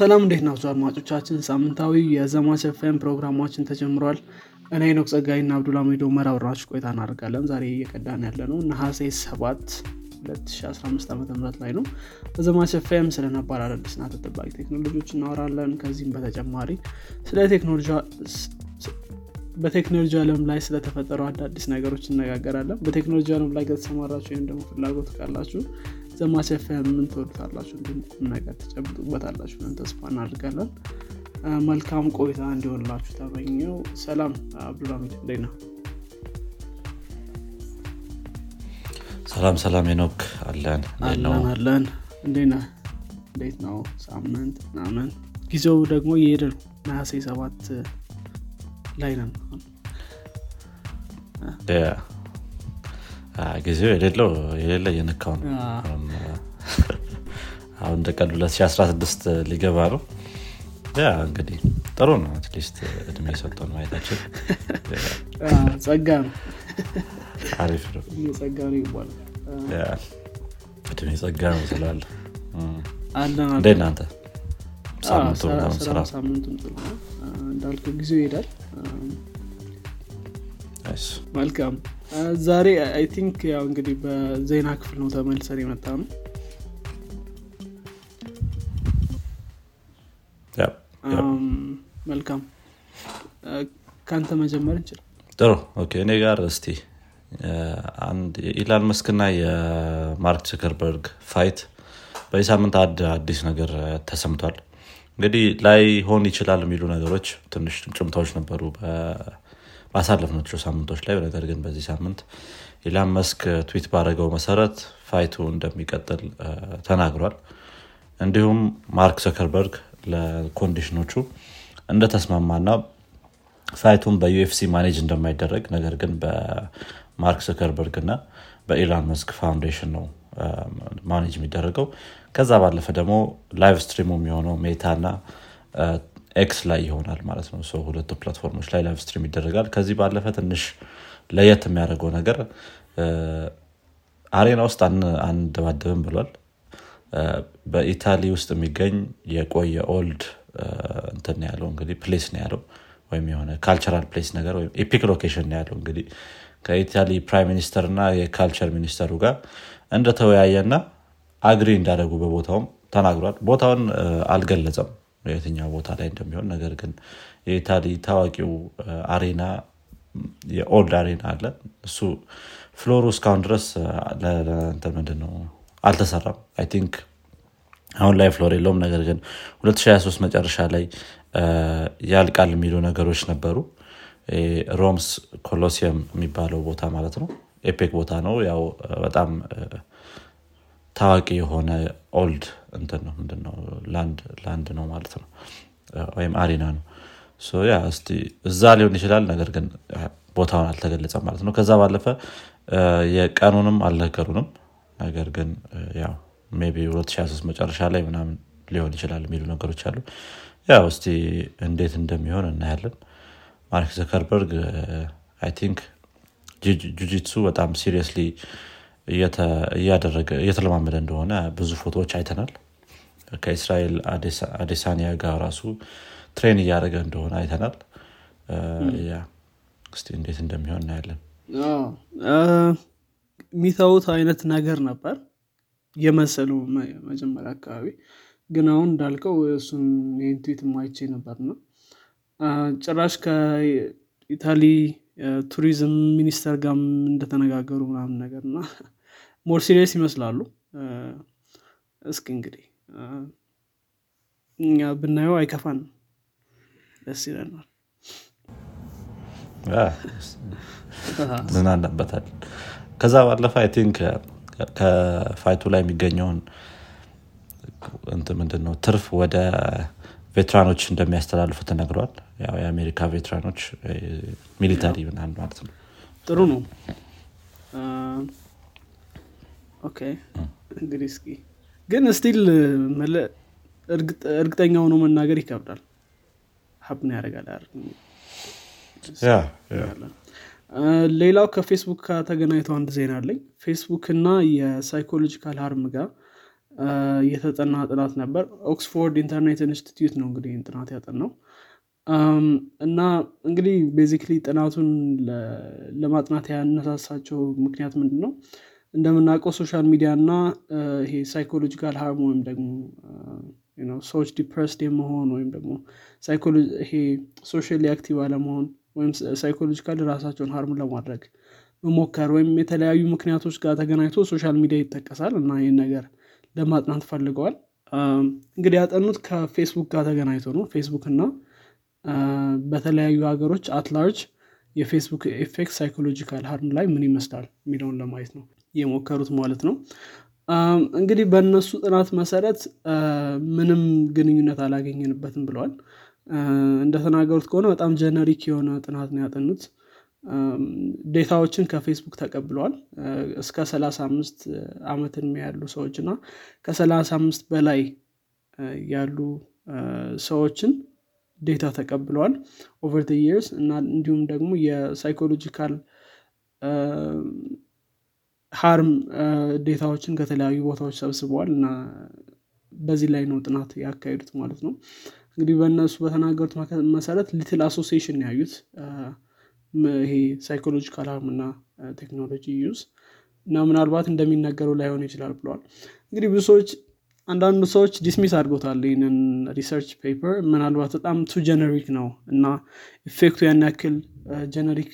ሰላም እንዴት ናቸው አድማጮቻችን? ሳምንታዊ የዘማች ኤፍኤም ፕሮግራማችን ተጀምሯል። እኔ ኖክ ጸጋይና አብዱልሚድ ኡመር አብራችሁ ቆይታ እናደርጋለን። ዛሬ እየቀዳን ያለ ነው ነሐሴ 7 2015 ዓ ም ላይ ነው። በዘማች ኤፍኤም ስለነባር አዳዲስና ተጠባቂ ቴክኖሎጂዎች እናወራለን። ከዚህም በተጨማሪ ስለ ቴክኖሎጂ በቴክኖሎጂ ዓለም ላይ ስለተፈጠሩ አዳዲስ ነገሮች እነጋገራለን። በቴክኖሎጂ ዓለም ላይ ከተሰማራችሁ ወይም ደግሞ ፍላጎት ካላችሁ ኤፍኤም ምን ትወዱታላችሁ፣ እንዲሁም ቁም ነገር ትጨብጡበታላችሁ ብለን ተስፋ እናደርጋለን። መልካም ቆይታ እንዲሆንላችሁ ተመኘው። ሰላም አብዱልሚድ እንዴት ነው? ሰላም ሰላም ኖክ አለን አለን አለን። እንዴት ነህ? እንዴት ነው ሳምንት ምናምን? ጊዜው ደግሞ እየሄደ ነው። ነሐሴ ሰባት ላይ ነን። ጊዜው የሌለው የሌለ እየነካው ነው። አሁን እንደ ቀን 2016 ሊገባ ነው። ያ እንግዲህ ጥሩ ነው። አትሊስት እድሜ የሰጠውን ማየታችን ጸጋ ነው። አሪፍ ነው። ጸጋ ነው ይባላል። እድሜ ጸጋ ነው ስላለ እንዴ እናንተ ሳምንቱ እንዳልከው ጊዜው ይሄዳል። መልካም ዛሬ I think ያው እንግዲህ በዜና ክፍል ነው ተመልሰን የመጣ ነው። መልካም ከአንተ መጀመር እንችል። ጥሩ እኔ ጋር እስቲ አንድ የኢላን መስክና የማርክ zuckerberg fight በዚህ ሳምንት አንድ አዲስ ነገር ተሰምቷል። እንግዲህ ላይሆን ይችላል የሚሉ ነገሮች ትንሽ ጭምጭምታዎች ነበሩ ባሳለፍናቸው ሳምንቶች ላይ። ነገር ግን በዚህ ሳምንት ኢላን መስክ ትዊት ባደረገው መሰረት fight ኡ እንደሚቀጥል ተናግሯል። እንዲሁም ማርክ ዘከርበርግ ለ condition ኦቹ እንደተስማማና fight ኡን በ UFC manage እንደማይደረግ ነገር ግን በማርክ ዘከርበርግ እና በኢላን መስክ foundation ነው manage የሚደረገው። ከዛ ባለፈ ደግሞ live stream ኡ የሚሆነው Meta እና X ላይ ይሆናል ማለት ነው። ሰው ሁለቱ platform ኦች ላይ live stream ይደረጋል። ከዚህ ባለፈ ትንሽ ለየት የሚያደርገው ነገር arena ውስጥ አንደባደብም ብሏል። በ Italy ውስጥ የሚገኝ የቆየ old እንትን ያለው እንግዲህ place ነው ያለው ወይም የሆነ cultural place ነገር ወይም epic location ነው ያለው እንግዲህ ከ Italy prime minister እና የ culture minister ኡ ጋር እንደተወያየና agree እንዳደረጉ በቦታውም ተናግሯል። ቦታውን አልገለጸም የትኛው ቦታ ላይ እንደሚሆን። ነገር ግን የ Italy ታዋቂው arena የ old arena አለ። እሱ floor ኡ እስካሁን ድረስ ለእንትን ምንድን ነው አልተሰራም። I think አሁን ላይ floor የለውም። ነገር ግን 2023 መጨረሻ ላይ ያልቃል የሚሉ ነገሮች ነበሩ። Rome's Colosseum የሚባለው ቦታ ማለት ነው። epic ቦታ ነው። ያው በጣም ታዋቂ የሆነ old እንትን ነው ምንድነው? land ነው ማለት ነው። ወይም arena ነው። yeah እስቲ እዛ ሊሆን ይችላል ነገር ግን ቦታውን አልተገለጸም ማለት ነው። ከዛ ባለፈ የቀኑንም አልነገሩንም ነገር ግን ያው maybe 2023 መጨረሻ ላይ ምናምን ሊሆን ይችላል የሚሉ ነገሮች አሉ። ያው እስቲ እንዴት እንደሚሆን እናያለን። ማርክ ዘከርበርግ I think jiu-jitsu በጣም seriously እየተለማመደ እንደሆነ ብዙ ፎቶዎች አይተናል። ከእስራኤል አዴሳኒያ ጋር ራሱ train እያደረገ እንደሆነ አይተናል። yeah እስቲ እንዴት እንደሚሆን እናያለን። የሚተውት አይነት ነገር ነበር። የመሰሉ መጀመሪያ አካባቢ ግን አሁን እንዳልከው እሱን ይህን ትዊት ማይቼ ነበር ነው። ጭራሽ ከ Italy tourism minister ጋር እንደተነጋገሩ ምናምን ነገር እና more serious ይመስላሉ። እስኪ እንግዲህ እኛ ብናየው አይከፋን ደስ ይለናል። ዝናናበታል ከዛ ባለፈ I think ከ fight ኡ ላይ የሚገኘውን ምንድን ነው ትርፍ ወደ veteran ኦች እንደሚያስተላልፉ ተነግሯል። የአሜሪካ veteran ኦች military ምናምን ማለት ነው። ጥሩ ነው okay። እንግዲህ እስኪ ግን still እርግጠኛ ሆኖ መናገር ይከብዳል። ሀብን ያደርጋል ሌላው ከፌስቡክ ጋር ተገናኝተው አንድ ዜና አለኝ። ፌስቡክ እና የ psychological harm ጋር የተጠና ጥናት ነበር። Oxford Internet Institute ነው እንግዲህ ጥናት ያጠናው። እና እንግዲህ basically ጥናቱን ለማጥናት ያነሳሳቸው ምክንያት ምንድን ነው እንደምናውቀው social media እና ይሄ psychological harm ወይም ደግሞ ሰዎች depressed የመሆን ወይም ደግሞ ይሄ socially active አለመሆን ወይም psychological ራሳቸውን harm ለማድረግ መሞከር ወይም የተለያዩ ምክንያቶች ጋር ተገናኝቶ social media ይጠቀሳል እና ይህን ነገር ለማጥናት ፈልገዋል። እንግዲህ ያጠኑት ከፌስቡክ ጋር ተገናኝቶ ነው። ፌስቡክ እና በተለያዩ ሀገሮች at large የፌስቡክ effect psychological harm ላይ ምን ይመስላል የሚለውን ለማየት ነው የሞከሩት ማለት ነው። እንግዲህ በእነሱ ጥናት መሰረት ምንም ግንኙነት አላገኘንበትም ብለዋል። እንደተናገሩት ከሆነ በጣም generic የሆነ ጥናት ነው ያጠኑት። data ዎችን ከፌስቡክ ተቀብለዋል። እስከ 35 አመትን ያሉ ሰዎች እና ከ35 በላይ ያሉ ሰዎችን data ተቀብለዋል over years እና እንዲሁም ደግሞ የ psychological harm data ዎችን ከተለያዩ ቦታዎች ሰብስበዋል እና በዚህ ላይ ነው ጥናት ያካሄዱት ማለት ነው። እንግዲህ በእነሱ በተናገሩት መሰረት little association ያዩት። ይሄ psychological harm እና ቴክኖሎጂ use እና ምናልባት እንደሚነገረው ላይሆን ይችላል ብለዋል። እንግዲህ ብዙ ሰዎች አንዳንዱ ሰዎች dismiss አድርጎታል ይህንን research paper ምናልባት በጣም too generic ነው እና effect ኡ ያን ያክል generic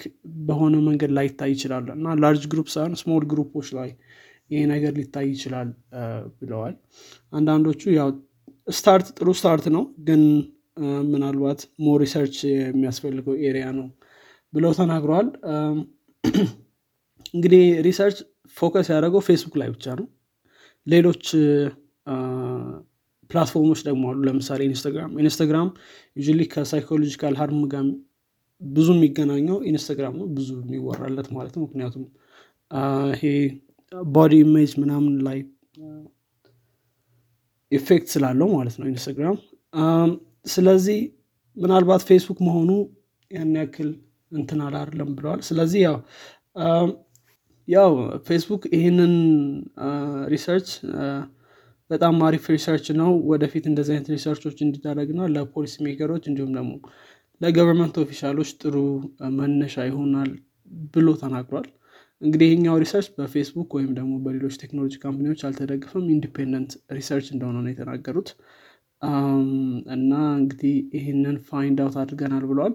በሆነ መንገድ ላይ ይታይ ይችላል እና large group ሳይሆን small group ኦች ላይ ይሄ ነገር ሊታይ ይችላል ብለዋል። አንዳንዶቹ ያው start ጥሩ start ነው ግን ምናልባት more research የሚያስፈልገው area ነው ብለው ተናግረዋል። እንግዲህ research focus ያደረገው ፌስቡክ ላይ ብቻ ነው። ሌሎች platform ኦች ደግሞ አሉ። ለምሳሌ ኢንስታግራም። ኢንስታግራም ዩ ከ psychological harm ጋር ብዙ የሚገናኘው ኢንስታግራም ነው። ብዙ የሚወራለት ማለት ነው። ምክንያቱም ይሄ body image ምናምን ላይ effect ስላለው ማለት ነው ኢንስታግራም። ስለዚህ ምናልባት ፌስቡክ መሆኑ ያን ያክል እንትን አላደርግም ብለዋል። ስለዚህ ያው ያው ፌስቡክ ይህንን research በጣም አሪፍ research ነው። ወደፊት እንደዚህ አይነት research ኦች እንዲደረግና ለ policy maker ኦች እንዲሁም ደግሞ ለ government official ኦች ጥሩ መነሻ ይሆናል ብሎ ተናግሯል። እንግዲህ ይህኛው research በፌስቡክ ወይም ደግሞ በሌሎች ቴክኖሎጂ company ዎች አልተደግፍም independent research እንደሆነ ነው የተናገሩት። እና እንግዲህ ይህንን find out አድርገናል ብለዋል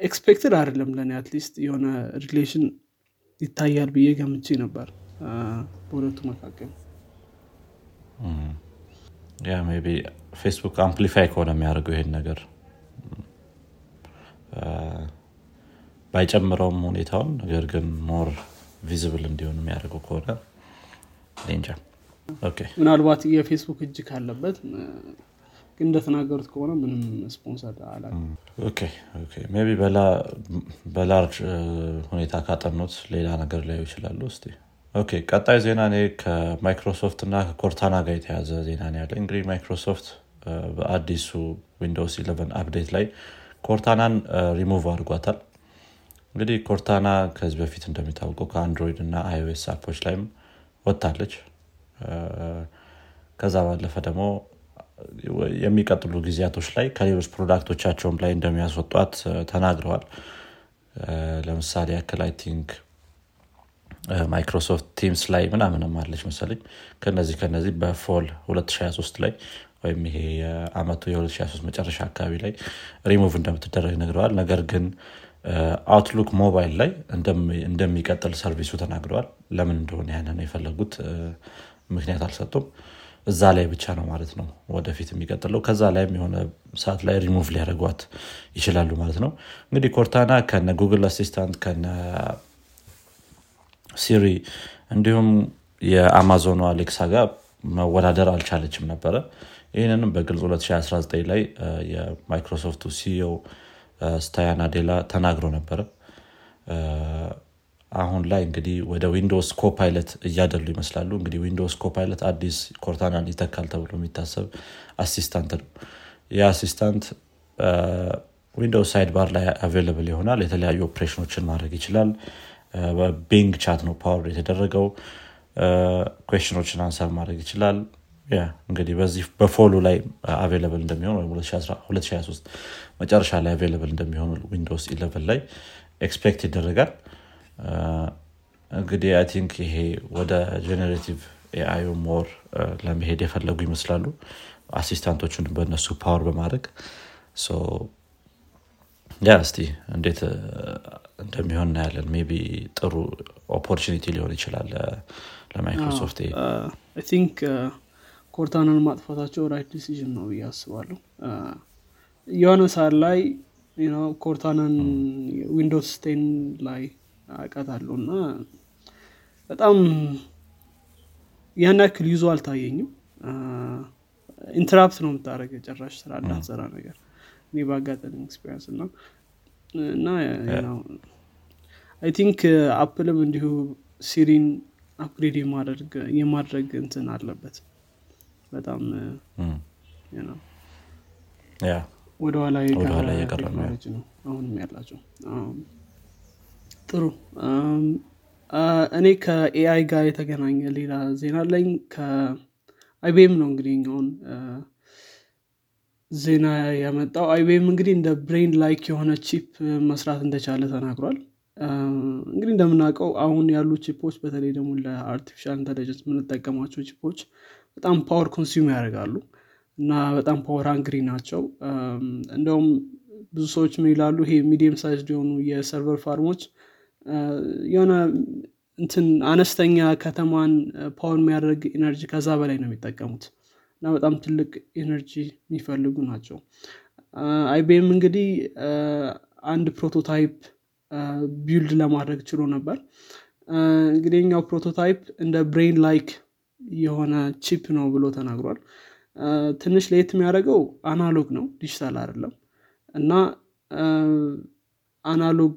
expected አይደለም ለእኔ at least የሆነ relation ይታያል ብዬ ገምቼ ነበር። በሁለቱ መካከል yeah ሜቢ ፌስቡክ amplify ከሆነ የሚያደርገው ይሄን ነገር። ባይጨምረውም ሁኔታውን ነገር ግን more visible እንዲሆን የሚያደርገው ከሆነ እንጃ። ምናልባት የፌስቡክ እጅ ካለበት ግን እንደተናገሩት ከሆነ ምንም ስፖንሰር አላ maybe በ large ሁኔታ ካጠኑት ሌላ ነገር ላዩ ይችላሉ። so okay ቀጣይ ዜና እኔ ከማይክሮሶፍት እና ከኮርታና ጋር የተያዘ ዜና ነው ያለ እንግዲህ ማይክሮሶፍት በአዲሱ ዊንዶውስ 11 update ላይ ኮርታናን ሪሙቭ አድርጓታል። እንግዲህ ኮርታና ከዚህ በፊት እንደሚታወቀው ከአንድሮይድ እና አይኦኤስ app ኦች ላይም ወጥታለች። ከዛ ባለፈ ደግሞ የሚቀጥሉ ጊዜያቶች ላይ ከሌሎች product ኦቻቸውም ላይ እንደሚያስወጧት ተናግረዋል። ለምሳሌ ያክል I think ማይክሮሶፍት ቲምስ ላይ ምናምንም አለች መሰለኝ። ከነዚህ ከነዚህ በ fall 2023 ላይ ወይም ይሄ የአመቱ የ2023 መጨረሻ አካባቢ ላይ ሪሙቭ እንደምትደረግ ነግረዋል። ነገር ግን አውትሉክ ሞባይል ላይ እንደሚቀጥል service ኡ ተናግረዋል። ለምን እንደሆነ ያንን የፈለጉት ምክንያት አልሰጡም። እዛ ላይ ብቻ ነው ማለት ነው ወደፊት የሚቀጥለው። ከዛ ላይም የሆነ ሰዓት ላይ ሪሙቭ ሊያደርጓት ይችላሉ ማለት ነው። እንግዲህ ኮርታና ከነ ጉግል አሲስታንት ከነ ሲሪ እንዲሁም የአማዞኑ አሌክሳ ጋር መወዳደር አልቻለችም ነበረ። ይህንንም በግልጽ 2019 ላይ የማይክሮሶፍቱ CEO ሳትያ ናዴላ ተናግሮ ነበረ። አሁን ላይ እንግዲህ ወደ ዊንዶውስ ኮፓይለት እያደሉ ይመስላሉ። እንግዲህ ዊንዶውስ ኮፓይለት አዲስ ኮርታናን ይተካል ተብሎ የሚታሰብ assistant ነው። ይህ assistant ዊንዶውስ side bar ላይ available ይሆናል። የተለያዩ ኦፕሬሽኖችን ማድረግ ይችላል በቢንግ ቻት ነው power የተደረገው። question ኦችን answer ማድረግ ይችላል። እንግዲህ በዚህ በ fall ኡ ላይ available እንደሚሆን ወይም 2023 መጨረሻ ላይ available እንደሚሆኑ ዊንዶውስ 11 ላይ expect ይደረጋል። እንግዲህ I think ይሄ ወደ generative AI ኡ more ለመሄድ የፈለጉ ይመስላሉ። assistant ኦቹን በእነሱ power በማድረግ yeah እስቲ እንዴት እንደሚሆን እናያለን maybe ጥሩ opportunity ሊሆን ይችላል ለማይክሮሶፍት think ኮርታናን ማጥፋታቸው right decision ነው ብዬ አስባለሁ የሆነ ሰዓት ላይ ኮርታናን ዊንዶውስ ten ላይ አውቃታለሁ እና በጣም ያን ያክል useful አልታየኝም interrupt ነው የምታደርገው ጭራሽ ስራ እንዳትሰራ ነገር እኔ በአጋጣሚ experience እና እና I think አፕልም እንዲሁ ሲሪን upgrade የማድረግ እንትን አለበት። በጣም ወደኋላ የቀረ ቴክኖሎጂ ነው አሁንም ያላቸው። ጥሩ። እኔ ከ AI ጋር የተገናኘ ሌላ ዜና አለኝ። ከ IBM ነው እንግዲህ ይህኛውን ዜና ያመጣው IBM እንግዲህ እንደ brain like የሆነ chip መስራት እንደቻለ ተናግሯል። እንግዲህ እንደምናውቀው አሁን ያሉ chipኦች በተለይ ደግሞ ለ artificial intelligence የምንጠቀማቸው chipኦች በጣም power consume ያደርጋሉ እና በጣም power hungry ናቸው። እንደውም ብዙ ሰዎች ምን ይላሉ? ይሄ medium size የሆኑ የ server farmኦች የሆነ እንትን አነስተኛ ከተማን power የሚያደርግ energy ከዛ በላይ ነው የሚጠቀሙት እና በጣም ትልቅ energy የሚፈልጉ ናቸው። አይቢኤም እንግዲህ አንድ prototype build ለማድረግ ችሎ ነበር። እንግዲህ ኛው prototype እንደ brain like የሆነ chip ነው ብሎ ተናግሯል። ትንሽ ለየት የሚያደርገው analog ነው ዲጂታል አይደለም። እና analog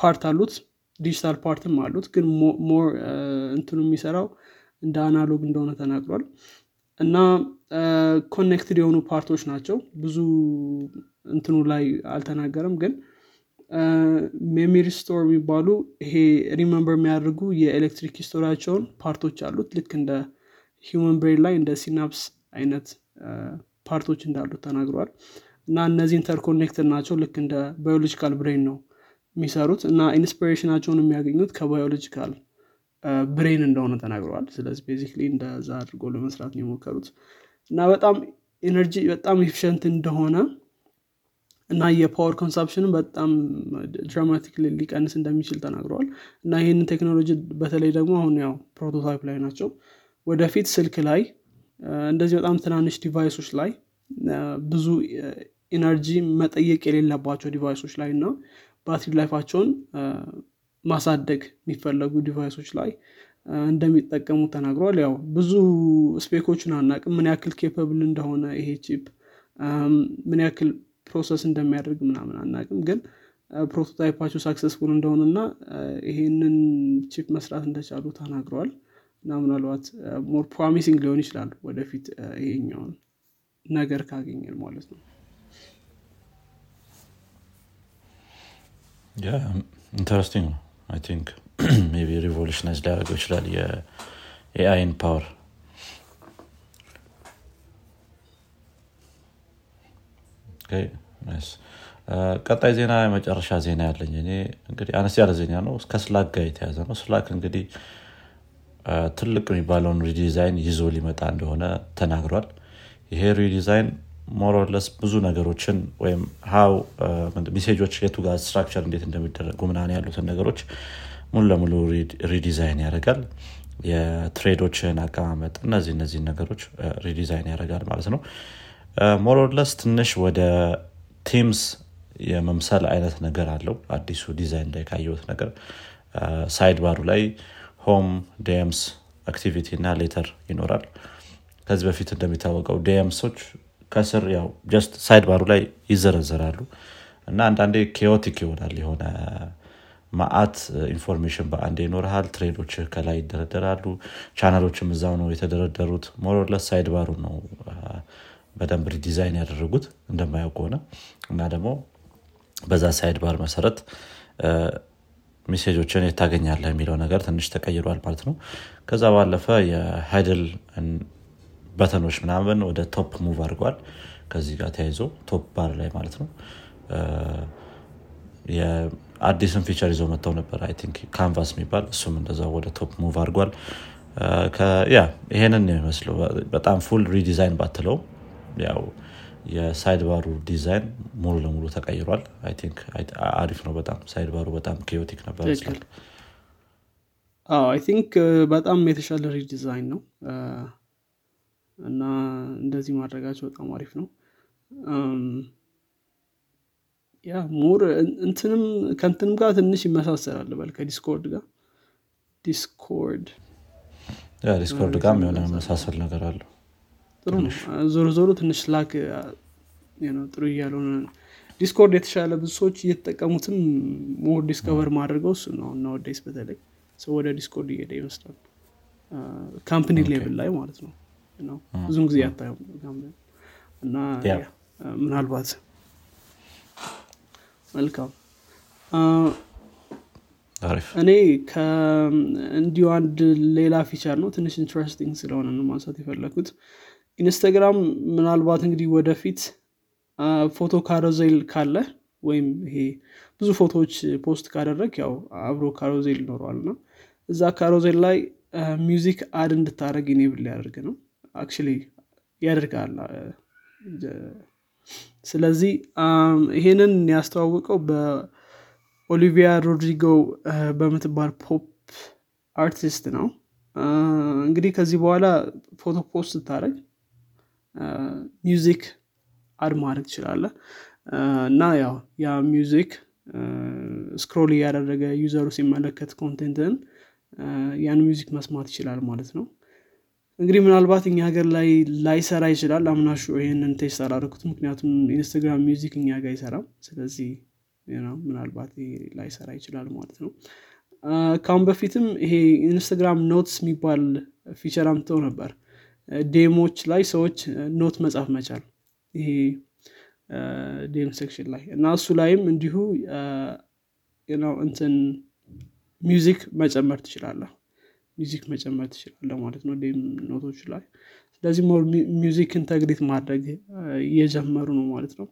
part አሉት digital part ም አሉት። ግን more እንትኑ የሚሰራው እንደ analog እንደሆነ ተናግሯል እና connected የሆኑ part ኦች ናቸው። ብዙ እንትኑ ላይ አልተናገረም ግን memory store የሚባሉ ይሄ remember የሚያደርጉ የ electric history ያቸውን part ኦች አሉት። ልክ እንደ human brain ላይ እንደ synapse አይነት part ኦች እንዳሉት ተናግረዋል። እና እነዚህ interconnected ናቸው። ልክ እንደ biological brain ነው የሚሰሩት። እና inspiration ኣቸውን የሚያገኙት ከ biological brain እንደሆነ ተናግረዋል። ስለዚህ basically እንደዛ አድርጎ ለመስራት ነው የሞከሩት። እና በጣም energy በጣም efficient እንደሆነ እና የ power consumption በጣም dramatic ሊቀንስ እንደሚችል ተናግረዋል። እና ይህንን ቴክኖሎጂ በተለይ ደግሞ አሁን ያው prototype ላይ ናቸው። ወደፊት ስልክ ላይ እንደዚህ በጣም ትናንሽ device ኦች ላይ ብዙ energy መጠየቅ የሌለባቸው device ኦች ላይ እና battery life ኣቸውን ማሳደግ የሚፈለጉ device ኦች ላይ እንደሚጠቀሙ ተናግረዋል ያው ብዙ spec ኦችን አናቅም ምን ያክል capable እንደሆነ ይሄ chip ምን ያክል process እንደሚያደርግ ምናምን አናቅም ግን prototype ኣቸው successful እንደሆነ እና ይሄንን chip ን መስራት እንደቻሉ ተናግረዋል እና ምናልባት more promising ሊሆን ይችላል ወደፊት ይሄኛውን ነገር ካገኘን ማለት ነው። interesting ነው I think be revolutionize ሊያደርገው ይችላል የ AI ን power ቀጣይ ዜና የመጨረሻ ዜና ያለኝ እኔ እንግዲህ አነስ ያለ ዜና ነው። ከስላክ ጋር የተያዘ ነው። ስላክ እንግዲህ ትልቅ የሚባለውን redesign ይዞ ሊመጣ እንደሆነ ተናግሯል። ይሄ redesign more or less ብዙ ነገሮችን ወይም ሀው ሜሴጆች የቱ ጋር structure እንዴት እንደሚደረጉ ምናን ያሉትን ነገሮች ሙሉ ለሙሉ redesign ያደርጋል። የ thread ኦችን አቀማመጥ እነዚህ እነዚህን ነገሮች redesign ያደርጋል ማለት ነው። more or less ትንሽ ወደ ቲምስ የመምሰል አይነት ነገር አለው። አዲሱ ዲዛይን ላይ ካየሁት ነገር side bar ኡ ላይ home DMs activity እና later ይኖራል። ከዚህ በፊት እንደሚታወቀው DMs ኦች ከስር ያው just side bar ኡ ላይ ይዘረዘራሉ። እና አንዳንዴ chaotic ይሆናል። የሆነ ማአት information በአንድ ይኖርሃል። thread ኦች ከላይ ይደረደራሉ። ቻናሎችም እዛው ነው የተደረደሩት። more or less side bar ኡ ነው በደንብ ዲዛይን ያደረጉት እንደማየው ከሆነ እና ደግሞ በዛ side bar መሰረት message ኦችን የት ታገኛለህ የሚለው ነገር ትንሽ ተቀይሯል ማለት ነው። ከዛ ባለፈ የ huddle button ኦች ምናምን ወደ top move አድርጓል። ከዚህ ጋር ተያይዞ top bar ላይ ማለት ነው። አዲስን feature ይዘው መጥተው ነበር። I think ካንቫስ የሚባል እሱም እንደዛ ወደ top move አድርጓል። yeah ይሄንን የሚመስለው። በጣም full redesign ባትለው ያው የ side bar ኡ design ሙሉ ለሙሉ ተቀይሯል። I think አሪፍ ነው በጣም። side bar ኡ በጣም chaotic ነበር ይመስላል I think በጣም የተሻለ redesign ነው እና እንደዚህ ማድረጋቸው በጣም አሪፍ ነው። yeah more እንትንም ከእንትንም ጋር ትንሽ ይመሳሰላል በል ከዲስኮርድ ጋር። ዲስኮርድ ዲስኮርድ ጋር የሆነ መሳሰል ነገር አለው። ጥሩ ነው። ዞሮ ዞሮ ትንሽ ስላክ ጥሩ እያልሆነ ዲስኮርድ የተሻለ ብዙ ሰዎች እየተጠቀሙትም ሞር ዲስከቨር ማድረገው እሱ ነው። እና ወደስ በተለይ ሰው ወደ ዲስኮርድ እየሄደ ይመስላል። ካምፕኒ ሌብል ላይ ማለት ነው ብዙም ጊዜ አታየው እና ምናልባት መልካም። እኔ እንዲሁ አንድ ሌላ ፊቸር ነው። ትንሽ ኢንትረስቲንግ ስለሆነ ነው ማንሳት የፈለኩት። ኢንስታግራም ምናልባት እንግዲህ ወደፊት ፎቶ carousel ካለ ወይም ይሄ ብዙ ፎቶዎች post ካደረግ ያው አብሮ carousel ይኖረዋል እና እዛ carousel ላይ music add እንድታደረግ enable ሊያደርግ ነው አክ ያደርጋል። ስለዚህ ይሄንን ያስተዋወቀው በኦሊቪያ ሮድሪጎ በምትባል pop artist ነው። እንግዲህ ከዚህ በኋላ ፎቶ post ስታደረግ music add ማድረግ ትችላለ እና ያው ያ music scroll እያደረገ user ሩ ሲመለከት content ን ያን music መስማት ይችላል ማለት ነው እንግዲህ ምናልባት እኛ ሀገር ላይ ላይሰራ ይችላል። Unfortunately ይህንን test አላደረኩት ምክንያቱም ኢንስታግራም music እኛ ጋር አይሰራም። ስለዚህ ምናልባት ላይሰራ ይችላል ማለት ነው። ካሁን በፊትም ይሄ ኢንስታግራም Notes የሚባል feature አምተው ነበር። DM ኦች ላይ ሰዎች note መጻፍ መቻል ይሄ DM section ላይ እና እሱ ላይም እንዲሁ እንትን music መጨመር ትችላለህ music መጨመር ትችላለ ማለት ነው note ኦች ላይ። ስለዚህ more music integrate ማድረግ እየጀመሩ ነው ማለት ነው።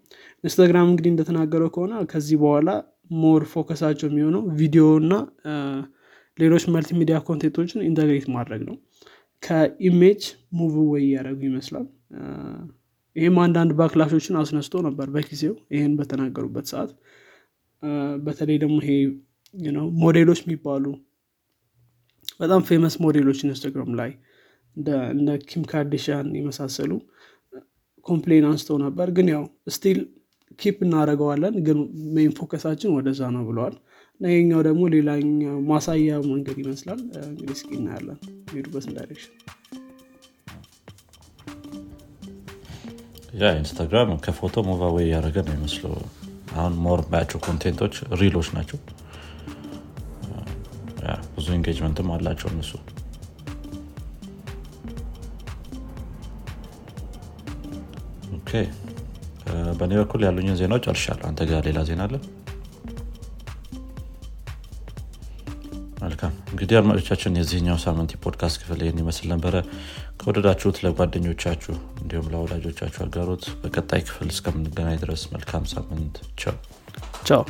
ኢንስታግራም እንግዲህ እንደተናገረው ከሆነ ከዚህ በኋላ more focus ኣቸው የሚሆነው ቪዲዮ እና ሌሎች multimedia content ኦችን integrate ማድረግ ነው። ከ image move away እያደረጉ ይመስላል። ይህም አንዳንድ backlash ኦችን አስነስቶ ነበር በጊዜው ይህን በተናገሩበት ሰዓት። በተለይ ደግሞ ይሄ ሞዴሎች የሚባሉ በጣም famous ሞዴሎች ኢንስታግራም ላይ እንደ ኪም ካርዲሽያን የመሳሰሉ complain አንስተው ነበር። ግን ያው still keep እናደረገዋለን ግን main focus ኣችን ወደዛ ነው ብለዋል። እና ደግሞ ሌላኛው ማሳያ መንገድ ይመስላል። እንግዲህ እስኪ እናያለን። ሄዱበትን direction ያ ኢንስታግራም ከፎቶ move away እያደረገ ነው ይመስለው አሁን more ባያቸው content ኦች reel ኦች ናቸው ብዙ engagement ም አላቸው እነሱ። በእኔ በኩል ያሉኝን ዜናዎች አልሻለሁ አንተ ጋር ሌላ ዜና አለ? መልካም። እንግዲህ አድማጮቻችን የዚህኛው ሳምንት የፖድካስት ክፍል ይህን ይመስል ነበረ። ከወደዳችሁት ለጓደኞቻችሁ እንዲሁም ለወዳጆቻችሁ አጋሩት። በቀጣይ ክፍል እስከምንገናኝ ድረስ መልካም ሳምንት። ቻው። ቻው